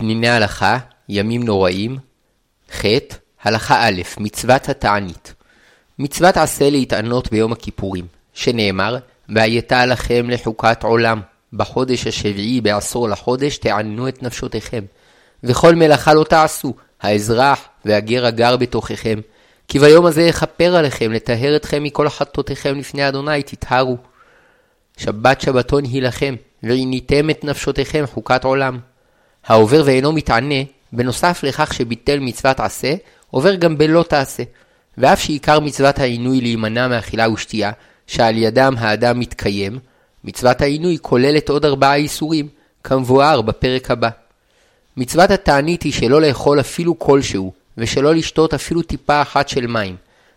פניני הלכה, ימים נוראים, ח. הלכה א', מצוות התענית. מצוות עשה להתענות ביום הכיפורים, שנאמר, והייתה לכם לחוקת עולם, בחודש השביעי בעשור לחודש תענו את נפשותיכם. וכל מלאכה לא תעשו, האזרח והגר הגר בתוככם. כי ביום הזה יכפר עליכם, לטהר אתכם מכל חטאותיכם לפני אדוני, תטהרו. שבת שבתון היא לכם, ועיניתם את נפשותיכם חוקת עולם. העובר ואינו מתענה, בנוסף לכך שביטל מצוות עשה, עובר גם בלא תעשה. ואף שעיקר מצוות העינוי להימנע מאכילה ושתייה, שעל ידם האדם מתקיים, מצוות העינוי כוללת עוד ארבעה איסורים, כמבואר בפרק הבא. מצוות התענית היא שלא לאכול אפילו כלשהו, ושלא לשתות אפילו טיפה אחת של מים.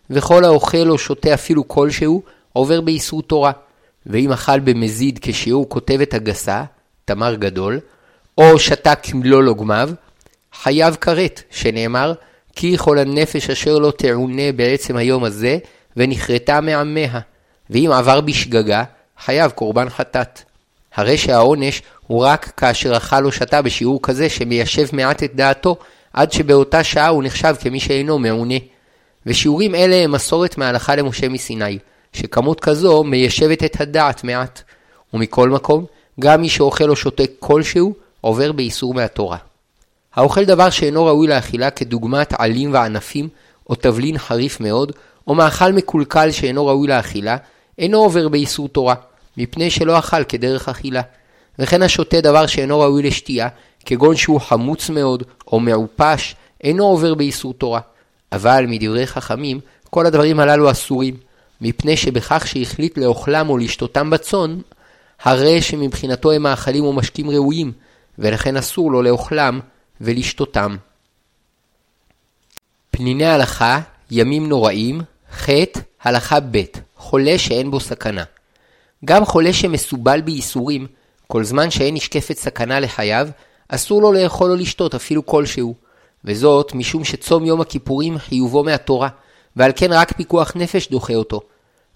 וכל האוכל או שותה אפילו כלשהו, עובר באיסור תורה. ואם אכל במזיד כשהוא כותב את הגסה, תמר גדול, או שתה כמלוא לוגמיו, חייב כרת, שנאמר, כי יכול הנפש אשר לא תעונה בעצם היום הזה, ונכרתה מעמיה. ואם עבר בשגגה, חייב קורבן חטאת. הרי שהעונש הוא רק כאשר אכל או שתה בשיעור כזה שמיישב מעט את דעתו, עד שבאותה שעה הוא נחשב כמי שאינו מעונה. ושיעורים אלה הם מסורת מהלכה למשה מסיני, שכמות כזו מיישבת את הדעת מעט. ומכל מקום, גם מי שאוכל או שותה כלשהו, עובר באיסור מהתורה. האוכל דבר שאינו ראוי לאכילה כדוגמת עלים וענפים, או תבלין חריף מאוד, או מאכל מקולקל שאינו ראוי לאכילה, אינו עובר באיסור תורה, מפני שלא אכל כדרך אכילה. וכן השותה דבר שאינו ראוי לשתייה, כגון שהוא חמוץ מאוד, או מעופש, אינו עובר באיסור תורה. אבל מדברי חכמים, כל הדברים הללו אסורים, מפני שבכך שהחליט לאוכלם או לשתותם בצאן, הרי שמבחינתו הם מאכלים או משקים ראויים, ולכן אסור לו לאוכלם ולשתותם. פניני הלכה, ימים נוראים, ח. הלכה ב' חולה שאין בו סכנה. גם חולה שמסובל בייסורים, כל זמן שאין נשקפת סכנה לחייו, אסור לו לאכול או לשתות אפילו כלשהו. וזאת משום שצום יום הכיפורים חיובו מהתורה, ועל כן רק פיקוח נפש דוחה אותו.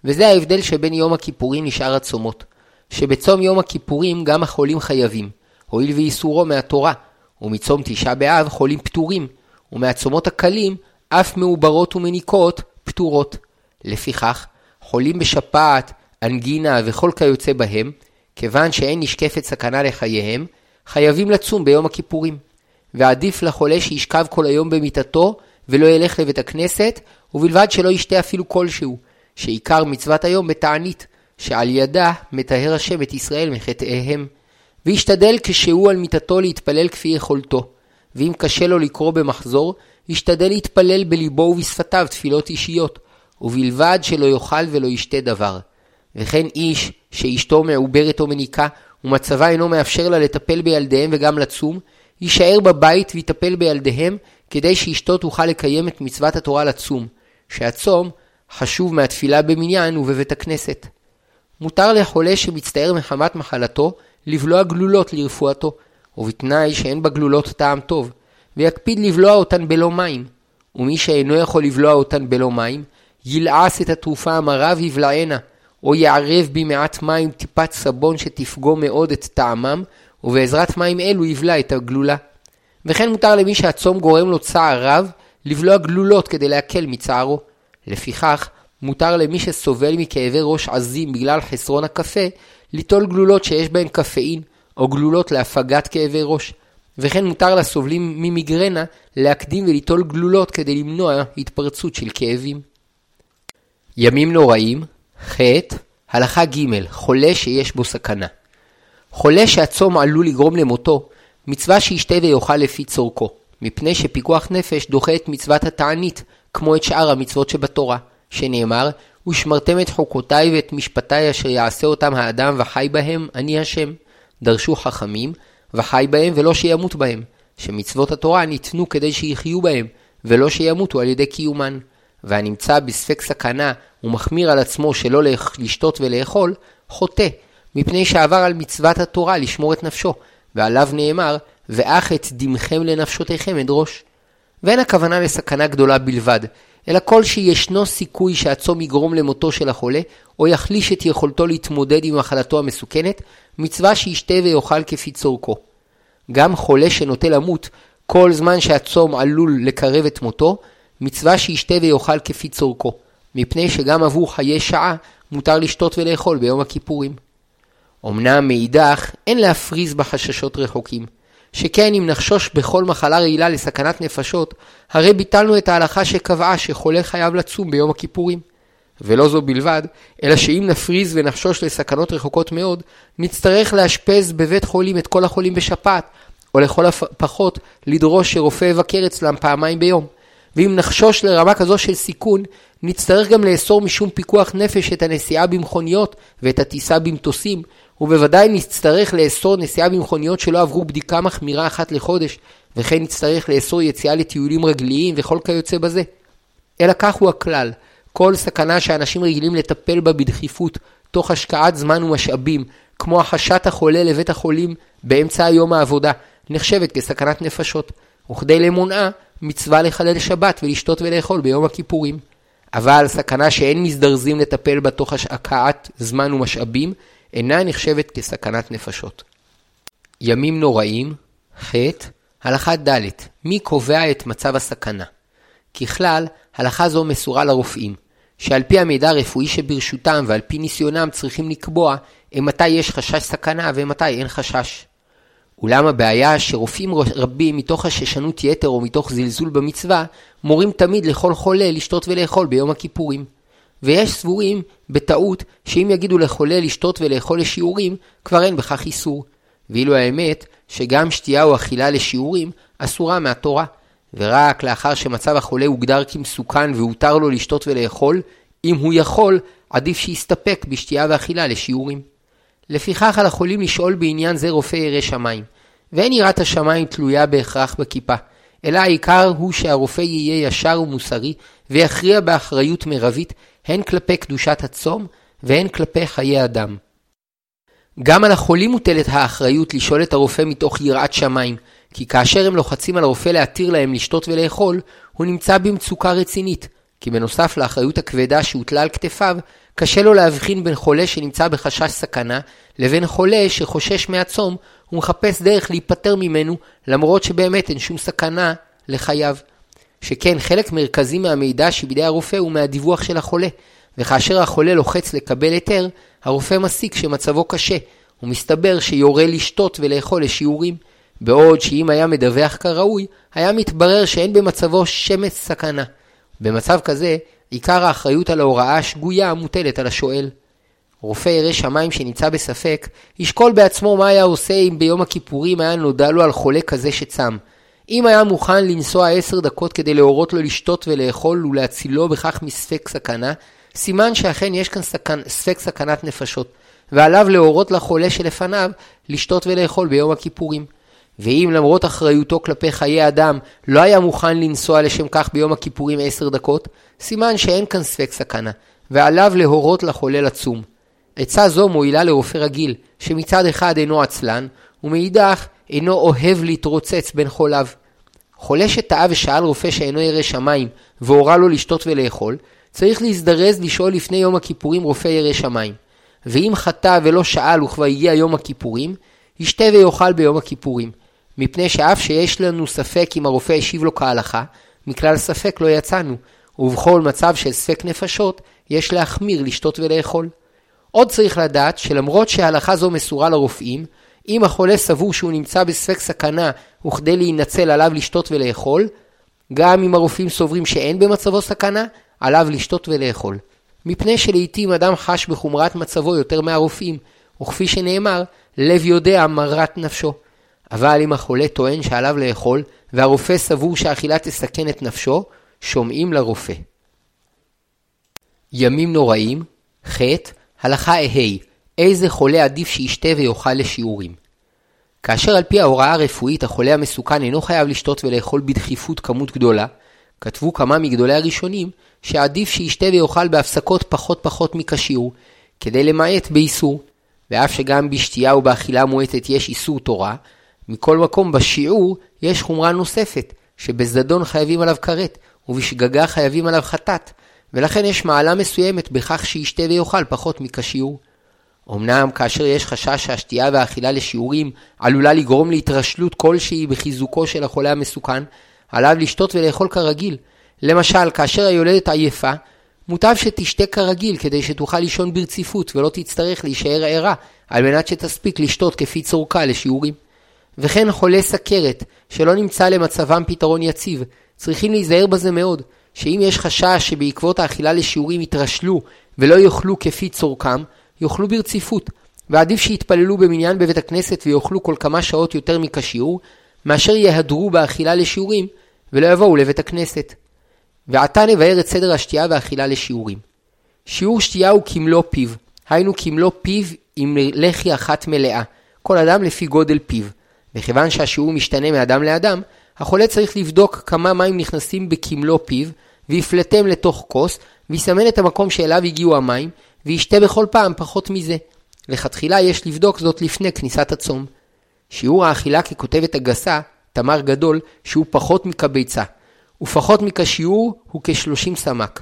וזה ההבדל שבין יום הכיפורים לשאר הצומות. שבצום יום הכיפורים גם החולים חייבים, הואיל ואיסורו מהתורה, ומצום תשעה באב חולים פטורים, ומהצומות הקלים אף מעוברות ומניקות פטורות. לפיכך, חולים בשפעת, אנגינה וכל כיוצא בהם, כיוון שאין נשקפת סכנה לחייהם, חייבים לצום ביום הכיפורים. ועדיף לחולה שישכב כל היום במיטתו ולא ילך לבית הכנסת, ובלבד שלא ישתה אפילו כלשהו, שעיקר מצוות היום בתענית, שעל ידה מטהר השם את ישראל מחטאיהם. וישתדל כשהוא על מיטתו להתפלל כפי יכולתו, ואם קשה לו לקרוא במחזור, ישתדל להתפלל בליבו ובשפתיו תפילות אישיות, ובלבד שלא יאכל ולא ישתה דבר. וכן איש שאשתו מעוברת או מניקה, ומצבה אינו מאפשר לה לטפל בילדיהם וגם לצום, יישאר בבית ויטפל בילדיהם, כדי שאשתו תוכל לקיים את מצוות התורה לצום, שהצום חשוב מהתפילה במניין ובבית הכנסת. מותר לחולה שמצטער מחמת מחלתו לבלוע גלולות לרפואתו, ובתנאי שאין בגלולות טעם טוב, ויקפיד לבלוע אותן בלא מים. ומי שאינו יכול לבלוע אותן בלא מים, ילעס את התרופה המרה ויבלענה, או יערב בי מעט מים טיפת סבון שתפגום מאוד את טעמם, ובעזרת מים אלו יבלע את הגלולה. וכן מותר למי שהצום גורם לו צער רב, לבלוע גלולות כדי להקל מצערו. לפיכך, מותר למי שסובל מכאבי ראש עזים בגלל חסרון הקפה, ליטול גלולות שיש בהן קפאין, או גלולות להפגת כאבי ראש. וכן מותר לסובלים ממיגרנה להקדים וליטול גלולות כדי למנוע התפרצות של כאבים. ימים נוראים, ח. הלכה ג' חולה שיש בו סכנה. חולה שהצום עלול לגרום למותו, מצווה שישתה ויאכל לפי צורכו, מפני שפיקוח נפש דוחה את מצוות התענית, כמו את שאר המצוות שבתורה, שנאמר, ושמרתם את חוקותיי ואת משפטיי אשר יעשה אותם האדם וחי בהם, אני השם. דרשו חכמים, וחי בהם ולא שימות בהם, שמצוות התורה ניתנו כדי שיחיו בהם, ולא שימותו על ידי קיומן. והנמצא בספק סכנה ומחמיר על עצמו שלא לשתות ולאכול, חוטא, מפני שעבר על מצוות התורה לשמור את נפשו, ועליו נאמר, ואך את דמכם לנפשותיכם אדרוש. ואין הכוונה לסכנה גדולה בלבד, אלא כל שישנו סיכוי שהצום יגרום למותו של החולה, או יחליש את יכולתו להתמודד עם מחלתו המסוכנת, מצווה שישתה ויאכל כפי צורכו. גם חולה שנוטה למות כל זמן שהצום עלול לקרב את מותו, מצווה שישתה ויאכל כפי צורכו, מפני שגם עבור חיי שעה מותר לשתות ולאכול ביום הכיפורים. אמנם מאידך אין להפריז בחששות רחוקים, שכן אם נחשוש בכל מחלה רעילה לסכנת נפשות, הרי ביטלנו את ההלכה שקבעה שחולה חייב לצום ביום הכיפורים. ולא זו בלבד, אלא שאם נפריז ונחשוש לסכנות רחוקות מאוד, נצטרך לאשפז בבית חולים את כל החולים בשפעת, או לכל הפחות לדרוש שרופא יבקר אצלם פעמיים ביום. ואם נחשוש לרמה כזו של סיכון, נצטרך גם לאסור משום פיקוח נפש את הנסיעה במכוניות ואת הטיסה במטוסים, ובוודאי נצטרך לאסור נסיעה במכוניות שלא עברו בדיקה מחמירה אחת לחודש, וכן נצטרך לאסור יציאה לטיולים רגליים וכל כיוצא בזה. אלא כך הוא הכלל, כל סכנה שאנשים רגילים לטפל בה בדחיפות, תוך השקעת זמן ומשאבים, כמו החשת החולה לבית החולים באמצע היום העבודה, נחשבת כסכנת נפשות, וכדי למונעה, מצווה לחלל שבת ולשתות ולאכול ביום הכיפורים. אבל סכנה שאין מזדרזים לטפל בה תוך השקעת זמן ומשאבים, אינה נחשבת כסכנת נפשות. ימים נוראים, ח. הלכה ד' מי קובע את מצב הסכנה? ככלל, הלכה זו מסורה לרופאים, שעל פי המידע הרפואי שברשותם ועל פי ניסיונם צריכים לקבוע מתי יש חשש סכנה ומתי אין חשש. אולם הבעיה שרופאים רבים מתוך הששנות יתר או מתוך זלזול במצווה, מורים תמיד לכל חולה לשתות ולאכול ביום הכיפורים. ויש סבורים, בטעות, שאם יגידו לחולה לשתות ולאכול לשיעורים, כבר אין בכך איסור. ואילו האמת, שגם שתייה או אכילה לשיעורים, אסורה מהתורה. ורק לאחר שמצב החולה הוגדר כמסוכן והותר לו לשתות ולאכול, אם הוא יכול, עדיף שיסתפק בשתייה ואכילה לשיעורים. לפיכך על החולים לשאול בעניין זה רופא ירא שמיים. ואין יראת השמיים תלויה בהכרח בכיפה, אלא העיקר הוא שהרופא יהיה ישר ומוסרי, ויכריע באחריות מרבית, הן כלפי קדושת הצום, והן כלפי חיי אדם. גם על החולים מוטלת האחריות לשאול את הרופא מתוך יראת שמיים, כי כאשר הם לוחצים על הרופא להתיר להם לשתות ולאכול, הוא נמצא במצוקה רצינית, כי בנוסף לאחריות הכבדה שהוטלה על כתפיו, קשה לו להבחין בין חולה שנמצא בחשש סכנה, לבין חולה שחושש מהצום ומחפש דרך להיפטר ממנו, למרות שבאמת אין שום סכנה לחייו. שכן חלק מרכזי מהמידע שבידי הרופא הוא מהדיווח של החולה, וכאשר החולה לוחץ לקבל היתר, הרופא מסיק שמצבו קשה, ומסתבר שיורה לשתות ולאכול לשיעורים, בעוד שאם היה מדווח כראוי, היה מתברר שאין במצבו שמץ סכנה. במצב כזה, עיקר האחריות על ההוראה השגויה מוטלת על השואל. רופא ירא שמיים שנמצא בספק, ישקול בעצמו מה היה עושה אם ביום הכיפורים היה נודע לו על חולה כזה שצם. אם היה מוכן לנסוע עשר דקות כדי להורות לו לשתות ולאכול ולהצילו בכך מספק סכנה, סימן שאכן יש כאן סכנ... ספק סכנת נפשות, ועליו להורות לחולה שלפניו לשתות ולאכול ביום הכיפורים. ואם למרות אחריותו כלפי חיי אדם לא היה מוכן לנסוע לשם כך ביום הכיפורים עשר דקות, סימן שאין כאן ספק סכנה, ועליו להורות לחולה לצום. עצה זו מועילה לרופא רגיל, שמצד אחד אינו עצלן, ומאידך אינו אוהב להתרוצץ בין חוליו. חולה שטעה ושאל רופא שאינו ירא שמיים, והורה לו לשתות ולאכול, צריך להזדרז לשאול לפני יום הכיפורים רופא ירא שמיים. ואם חטא ולא שאל וכבר הגיע יום הכיפורים, ישתה ויאכל ביום הכיפורים. מפני שאף שיש לנו ספק אם הרופא השיב לו כהלכה, מכלל ספק לא יצאנו, ובכל מצב של ספק נפשות, יש להחמיר לשתות ולאכול. עוד צריך לדעת שלמרות שההלכה זו מסורה לרופאים, אם החולה סבור שהוא נמצא בספק סכנה וכדי להינצל עליו לשתות ולאכול, גם אם הרופאים סוברים שאין במצבו סכנה, עליו לשתות ולאכול. מפני שלעיתים אדם חש בחומרת מצבו יותר מהרופאים, וכפי שנאמר, לב יודע מרת נפשו. אבל אם החולה טוען שעליו לאכול, והרופא סבור שהאכילה תסכן את נפשו, שומעים לרופא. ימים נוראים, ח. הלכה ה' איזה חולה עדיף שישתה ויאכל לשיעורים. כאשר על פי ההוראה הרפואית החולה המסוכן אינו חייב לשתות ולאכול בדחיפות כמות גדולה, כתבו כמה מגדולי הראשונים שעדיף שישתה ויאכל בהפסקות פחות פחות מכשיור, כדי למעט באיסור. ואף שגם בשתייה ובאכילה מועטת יש איסור תורה, מכל מקום בשיעור יש חומרה נוספת, שבזדון חייבים עליו כרת, ובשגגה חייבים עליו חטאת, ולכן יש מעלה מסוימת בכך שישתה ויאכל פחות מכשיור. אמנם כאשר יש חשש שהשתייה והאכילה לשיעורים עלולה לגרום להתרשלות כלשהי בחיזוקו של החולה המסוכן, עליו לשתות ולאכול כרגיל. למשל, כאשר היולדת עייפה, מוטב שתשתה כרגיל כדי שתוכל לישון ברציפות ולא תצטרך להישאר ערה, על מנת שתספיק לשתות כפי צורכה לשיעורים. וכן חולי סכרת, שלא נמצא למצבם פתרון יציב, צריכים להיזהר בזה מאוד, שאם יש חשש שבעקבות האכילה לשיעורים יתרשלו ולא יאכלו כפי צורכם, יאכלו ברציפות, ועדיף שיתפללו במניין בבית הכנסת ויאכלו כל כמה שעות יותר מכשיעור, מאשר יהדרו באכילה לשיעורים ולא יבואו לבית הכנסת. ועתה נבהר את סדר השתייה והאכילה לשיעורים. שיעור שתייה הוא כמלוא פיו, היינו כמלוא פיו עם לחי אחת מלאה, כל אדם לפי גודל פיו. וכיוון שהשיעור משתנה מאדם לאדם, החולה צריך לבדוק כמה מים נכנסים בכמלוא פיו, ויפלטם לתוך כוס, ויסמן את המקום שאליו הגיעו המים, וישתה בכל פעם פחות מזה. לכתחילה יש לבדוק זאת לפני כניסת הצום. שיעור האכילה ככותבת הגסה, תמר גדול, שהוא פחות מכביצה, ופחות מכשיעור הוא כ-30 סמ"ק.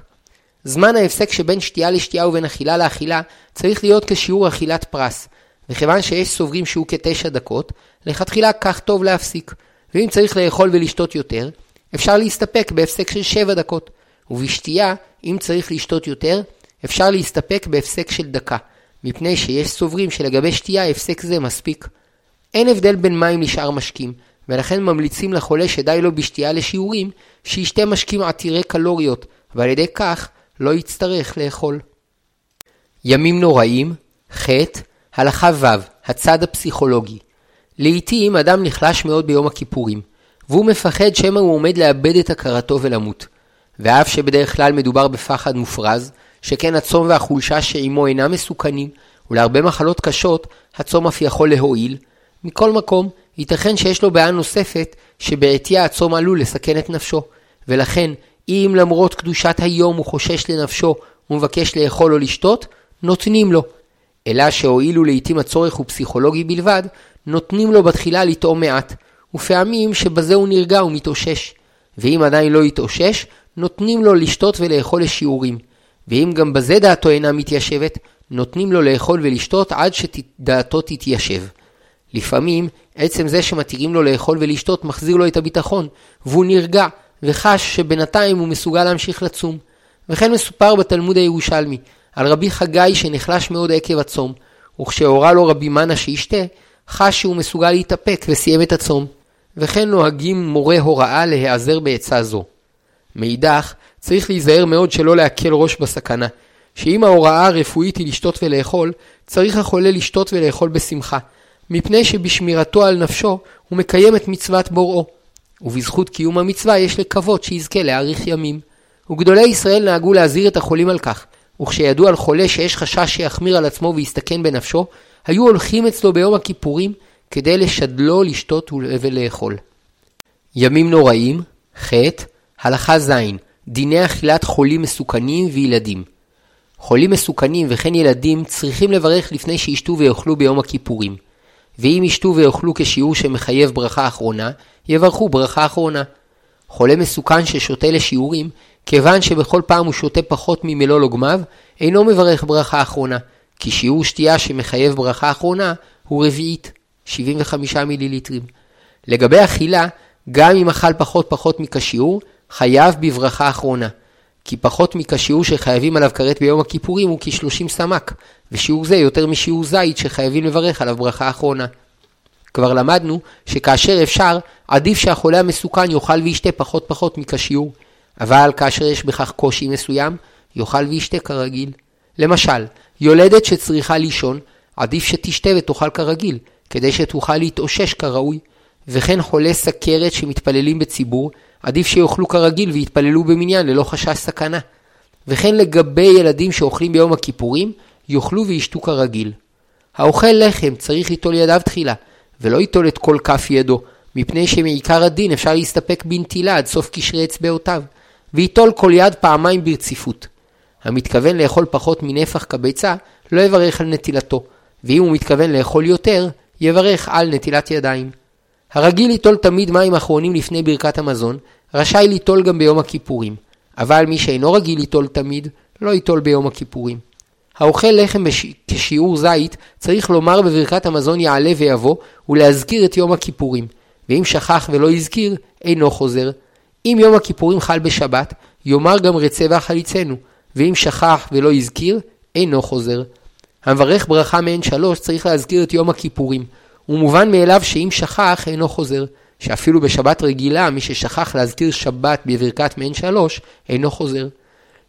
זמן ההפסק שבין שתייה לשתייה ובין אכילה לאכילה צריך להיות כשיעור אכילת פרס, וכיוון שיש סוברים שהוא כתשע דקות, לכתחילה כך טוב להפסיק, ואם צריך לאכול ולשתות יותר, אפשר להסתפק בהפסק של שבע דקות, ובשתייה, אם צריך לשתות יותר, אפשר להסתפק בהפסק של דקה, מפני שיש סוברים שלגבי שתייה הפסק זה מספיק. אין הבדל בין מים לשאר משקים, ולכן ממליצים לחולה שדי לו בשתייה לשיעורים, שישתה משקים עתירי קלוריות, ועל ידי כך לא יצטרך לאכול. ימים נוראים, ח' הלכה ו', הצד הפסיכולוגי. לעתים אדם נחלש מאוד ביום הכיפורים, והוא מפחד שמא הוא עומד לאבד את הכרתו ולמות. ואף שבדרך כלל מדובר בפחד מופרז, שכן הצום והחולשה שעימו אינם מסוכנים, ולהרבה מחלות קשות, הצום אף יכול להועיל. מכל מקום, ייתכן שיש לו בעיה נוספת, שבעטייה הצום עלול לסכן את נפשו, ולכן, אם למרות קדושת היום הוא חושש לנפשו ומבקש לאכול או לשתות, נותנים לו. אלא שהואילו לעתים הצורך הוא פסיכולוגי בלבד, נותנים לו בתחילה לטעום מעט, ופעמים שבזה הוא נרגע ומתאושש. ואם עדיין לא יתאושש, נותנים לו לשתות ולאכול לשיעורים. ואם גם בזה דעתו אינה מתיישבת, נותנים לו לאכול ולשתות עד שדעתו תתיישב. לפעמים, עצם זה שמתירים לו לאכול ולשתות מחזיר לו את הביטחון, והוא נרגע, וחש שבינתיים הוא מסוגל להמשיך לצום. וכן מסופר בתלמוד הירושלמי, על רבי חגי שנחלש מאוד עקב הצום, וכשהורה לו רבי מנה שישתה, חש שהוא מסוגל להתאפק וסיים את הצום. וכן נוהגים מורי הוראה להיעזר בעצה זו. מאידך, צריך להיזהר מאוד שלא להקל ראש בסכנה, שאם ההוראה הרפואית היא לשתות ולאכול, צריך החולה לשתות ולאכול בשמחה, מפני שבשמירתו על נפשו הוא מקיים את מצוות בוראו, ובזכות קיום המצווה יש לקוות שיזכה להאריך ימים. וגדולי ישראל נהגו להזהיר את החולים על כך, וכשידעו על חולה שיש חשש שיחמיר על עצמו ויסתכן בנפשו, היו הולכים אצלו ביום הכיפורים כדי לשדלו לשתות ולאכול. ימים נוראים, ח' הלכה ז' דיני אכילת חולים מסוכנים וילדים. חולים מסוכנים וכן ילדים צריכים לברך לפני שישתו ויאכלו ביום הכיפורים. ואם ישתו ויאכלו כשיעור שמחייב ברכה אחרונה, יברכו ברכה אחרונה. חולה מסוכן ששותה לשיעורים, כיוון שבכל פעם הוא שותה פחות ממלוא לוגמיו, אינו מברך ברכה אחרונה, כי שיעור שתייה שמחייב ברכה אחרונה הוא רביעית, 75 מיליליטרים. לגבי אכילה, גם אם אכל פחות פחות מכשיעור, חייב בברכה אחרונה. כי פחות מכשיעור שחייבים עליו כרת ביום הכיפורים הוא כ-30 סמ"ק, ושיעור זה יותר משיעור זית שחייבים לברך עליו ברכה אחרונה. כבר למדנו שכאשר אפשר, עדיף שהחולה המסוכן יאכל וישתה פחות פחות מכשיעור, אבל כאשר יש בכך קושי מסוים, יאכל וישתה כרגיל. למשל, יולדת שצריכה לישון, עדיף שתשתה ותאכל כרגיל, כדי שתוכל להתאושש כראוי, וכן חולי סכרת שמתפללים בציבור, עדיף שיאכלו כרגיל ויתפללו במניין ללא חשש סכנה. וכן לגבי ילדים שאוכלים ביום הכיפורים, יאכלו וישתו כרגיל. האוכל לחם צריך ליטול ידיו תחילה, ולא ייטול את כל כף ידו, מפני שמעיקר הדין אפשר להסתפק בנטילה עד סוף קשרי אצבעותיו, וייטול כל יד פעמיים ברציפות. המתכוון לאכול פחות מנפח כביצה, לא יברך על נטילתו, ואם הוא מתכוון לאכול יותר, יברך על נטילת ידיים. הרגיל ליטול תמיד מים אחרונים לפני ברכת המזון, רשאי ליטול גם ביום הכיפורים, אבל מי שאינו רגיל ליטול תמיד, לא ייטול ביום הכיפורים. האוכל לחם בש... כשיעור זית צריך לומר בברכת המזון יעלה ויבוא ולהזכיר את יום הכיפורים. ואם שכח ולא הזכיר, אינו חוזר. אם יום הכיפורים חל בשבת, יאמר גם רצה והחליצנו, ואם שכח ולא הזכיר, אינו חוזר. המברך ברכה מעין שלוש צריך להזכיר את יום הכיפורים. הוא מובן מאליו שאם שכח, אינו חוזר. שאפילו בשבת רגילה, מי ששכח להזכיר שבת בברכת מעין שלוש, אינו חוזר.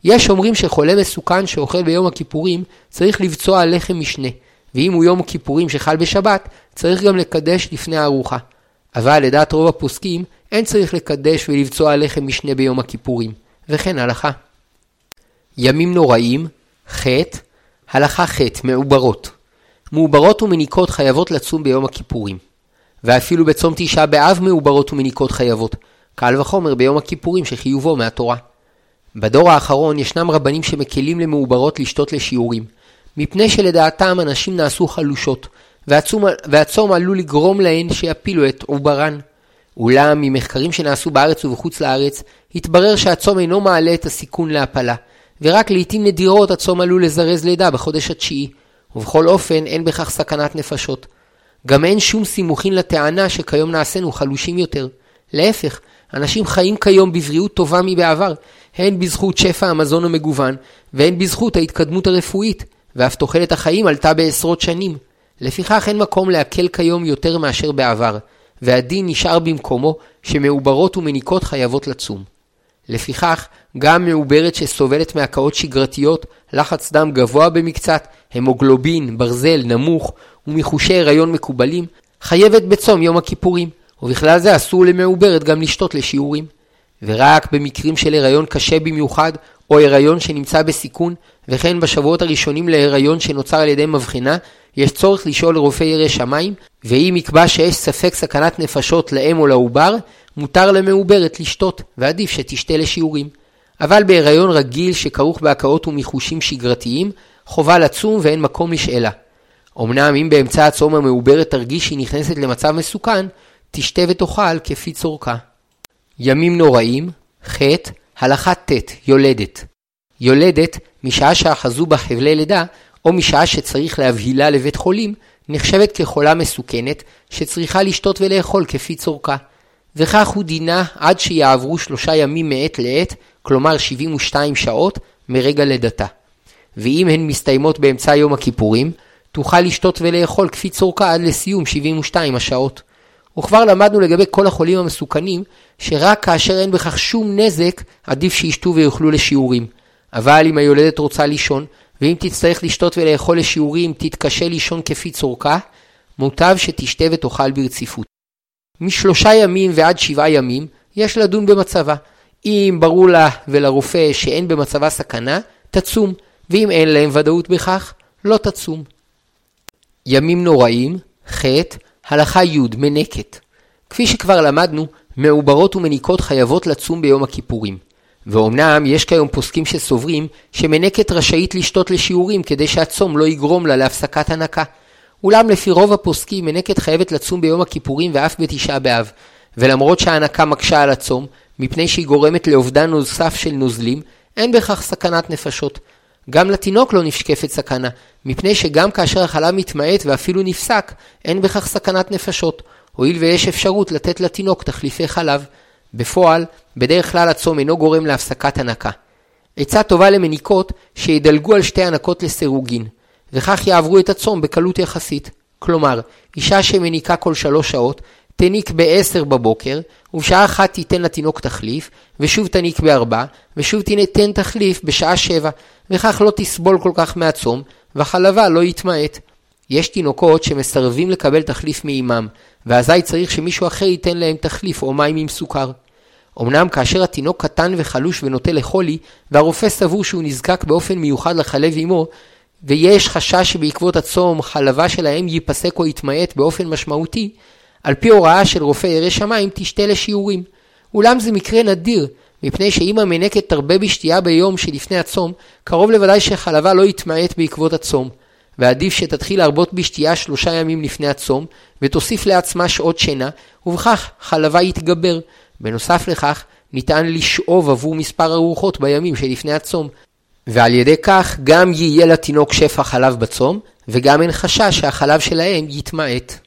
יש אומרים שחולה מסוכן שאוכל ביום הכיפורים, צריך לבצוע לחם משנה, ואם הוא יום כיפורים שחל בשבת, צריך גם לקדש לפני הארוחה. אבל לדעת רוב הפוסקים, אין צריך לקדש ולבצוע לחם משנה ביום הכיפורים, וכן הלכה. ימים נוראים, ח' הלכה ח' מעוברות. מעוברות ומניקות חייבות לצום ביום הכיפורים. ואפילו בצום תשעה באב מעוברות ומניקות חייבות, קל וחומר ביום הכיפורים שחיובו מהתורה. בדור האחרון ישנם רבנים שמקלים למעוברות לשתות לשיעורים, מפני שלדעתם אנשים נעשו חלושות, והצום, והצום עלול לגרום להן שיפילו את עוברן. אולם ממחקרים שנעשו בארץ ובחוץ לארץ, התברר שהצום אינו מעלה את הסיכון להפלה, ורק לעיתים נדירות הצום עלול לזרז לידה בחודש התשיעי, ובכל אופן אין בכך סכנת נפשות. גם אין שום סימוכין לטענה שכיום נעשינו חלושים יותר. להפך, אנשים חיים כיום בבריאות טובה מבעבר, הן בזכות שפע המזון המגוון, והן בזכות ההתקדמות הרפואית, ואף תוחלת החיים עלתה בעשרות שנים. לפיכך אין מקום להקל כיום יותר מאשר בעבר, והדין נשאר במקומו שמעוברות ומניקות חייבות לצום. לפיכך, גם מעוברת שסובלת מהקאות שגרתיות, לחץ דם גבוה במקצת, המוגלובין, ברזל, נמוך, ומחושי הריון מקובלים, חייבת בצום יום הכיפורים, ובכלל זה אסור למעוברת גם לשתות לשיעורים. ורק במקרים של הריון קשה במיוחד, או הריון שנמצא בסיכון, וכן בשבועות הראשונים להריון שנוצר על ידי מבחינה, יש צורך לשאול לרופא ירא שמיים, ואם יקבע שיש ספק סכנת נפשות לאם או לעובר, מותר למעוברת לשתות, ועדיף שתשתה לשיעורים. אבל בהיריון רגיל שכרוך בהקאות ומיחושים שגרתיים, חובה לצום ואין מקום לשאלה. אמנם אם באמצע הצום המעוברת תרגיש שהיא נכנסת למצב מסוכן, תשתה ותאכל כפי צורכה. ימים נוראים, ח' הלכה ט' יולדת. יולדת, משעה שאחזו בה חבלי לידה, או משעה שצריך להבהילה לבית חולים, נחשבת כחולה מסוכנת, שצריכה לשתות ולאכול כפי צורכה. וכך הוא דינה עד שיעברו שלושה ימים מעת לעת, כלומר 72 שעות, מרגע לידתה. ואם הן מסתיימות באמצע יום הכיפורים, תוכל לשתות ולאכול כפי צורכה עד לסיום 72 השעות. וכבר למדנו לגבי כל החולים המסוכנים, שרק כאשר אין בכך שום נזק, עדיף שישתו ויאכלו לשיעורים. אבל אם היולדת רוצה לישון, ואם תצטרך לשתות ולאכול לשיעורים, תתקשה לישון כפי צורכה, מוטב שתשתה ותאכל ברציפות. משלושה ימים ועד שבעה ימים, יש לדון במצבה. אם ברור לה ולרופא שאין במצבה סכנה, תצום, ואם אין להם ודאות בכך, לא תצום. ימים נוראים, ח' הלכה י' מנקת. כפי שכבר למדנו, מעוברות ומניקות חייבות לצום ביום הכיפורים. ואומנם יש כיום פוסקים שסוברים שמנקת רשאית לשתות לשיעורים כדי שהצום לא יגרום לה להפסקת הנקה. אולם לפי רוב הפוסקים מנקת חייבת לצום ביום הכיפורים ואף בתשעה באב. ולמרות שההנקה מקשה על הצום, מפני שהיא גורמת לאובדן נוסף של נוזלים, אין בכך סכנת נפשות. גם לתינוק לא נשקפת סכנה, מפני שגם כאשר החלב מתמעט ואפילו נפסק, אין בכך סכנת נפשות, הואיל ויש אפשרות לתת לתינוק תחליפי חלב. בפועל, בדרך כלל הצום אינו גורם להפסקת הנקה. עצה טובה למניקות, שידלגו על שתי הנקות לסירוגין, וכך יעברו את הצום בקלות יחסית. כלומר, אישה שמניקה כל שלוש שעות, תניק ב-10 בבוקר, ובשעה אחת תיתן לתינוק תחליף, ושוב תניק ב-4, ושוב תיתן תחליף בשעה 7, וכך לא תסבול כל כך מהצום, והחלבה לא יתמעט. יש תינוקות שמסרבים לקבל תחליף מאימם, ואזי צריך שמישהו אחר ייתן להם תחליף או מים עם סוכר. אמנם כאשר התינוק קטן וחלוש ונוטה לחולי, והרופא סבור שהוא נזקק באופן מיוחד לחלב עמו, ויש חשש שבעקבות הצום חלבה של האם ייפסק או יתמעט באופן משמעותי, על פי הוראה של רופא ירא שמיים תשתה לשיעורים. אולם זה מקרה נדיר, מפני שאם המנקת תרבה בשתייה ביום שלפני הצום, קרוב לוודאי שחלבה לא יתמעט בעקבות הצום. ועדיף שתתחיל להרבות בשתייה שלושה ימים לפני הצום, ותוסיף לעצמה שעות שינה, ובכך חלבה יתגבר. בנוסף לכך, ניתן לשאוב עבור מספר ארוחות בימים שלפני הצום. ועל ידי כך גם יהיה לתינוק שפע חלב בצום, וגם אין חשש שהחלב שלהם יתמעט.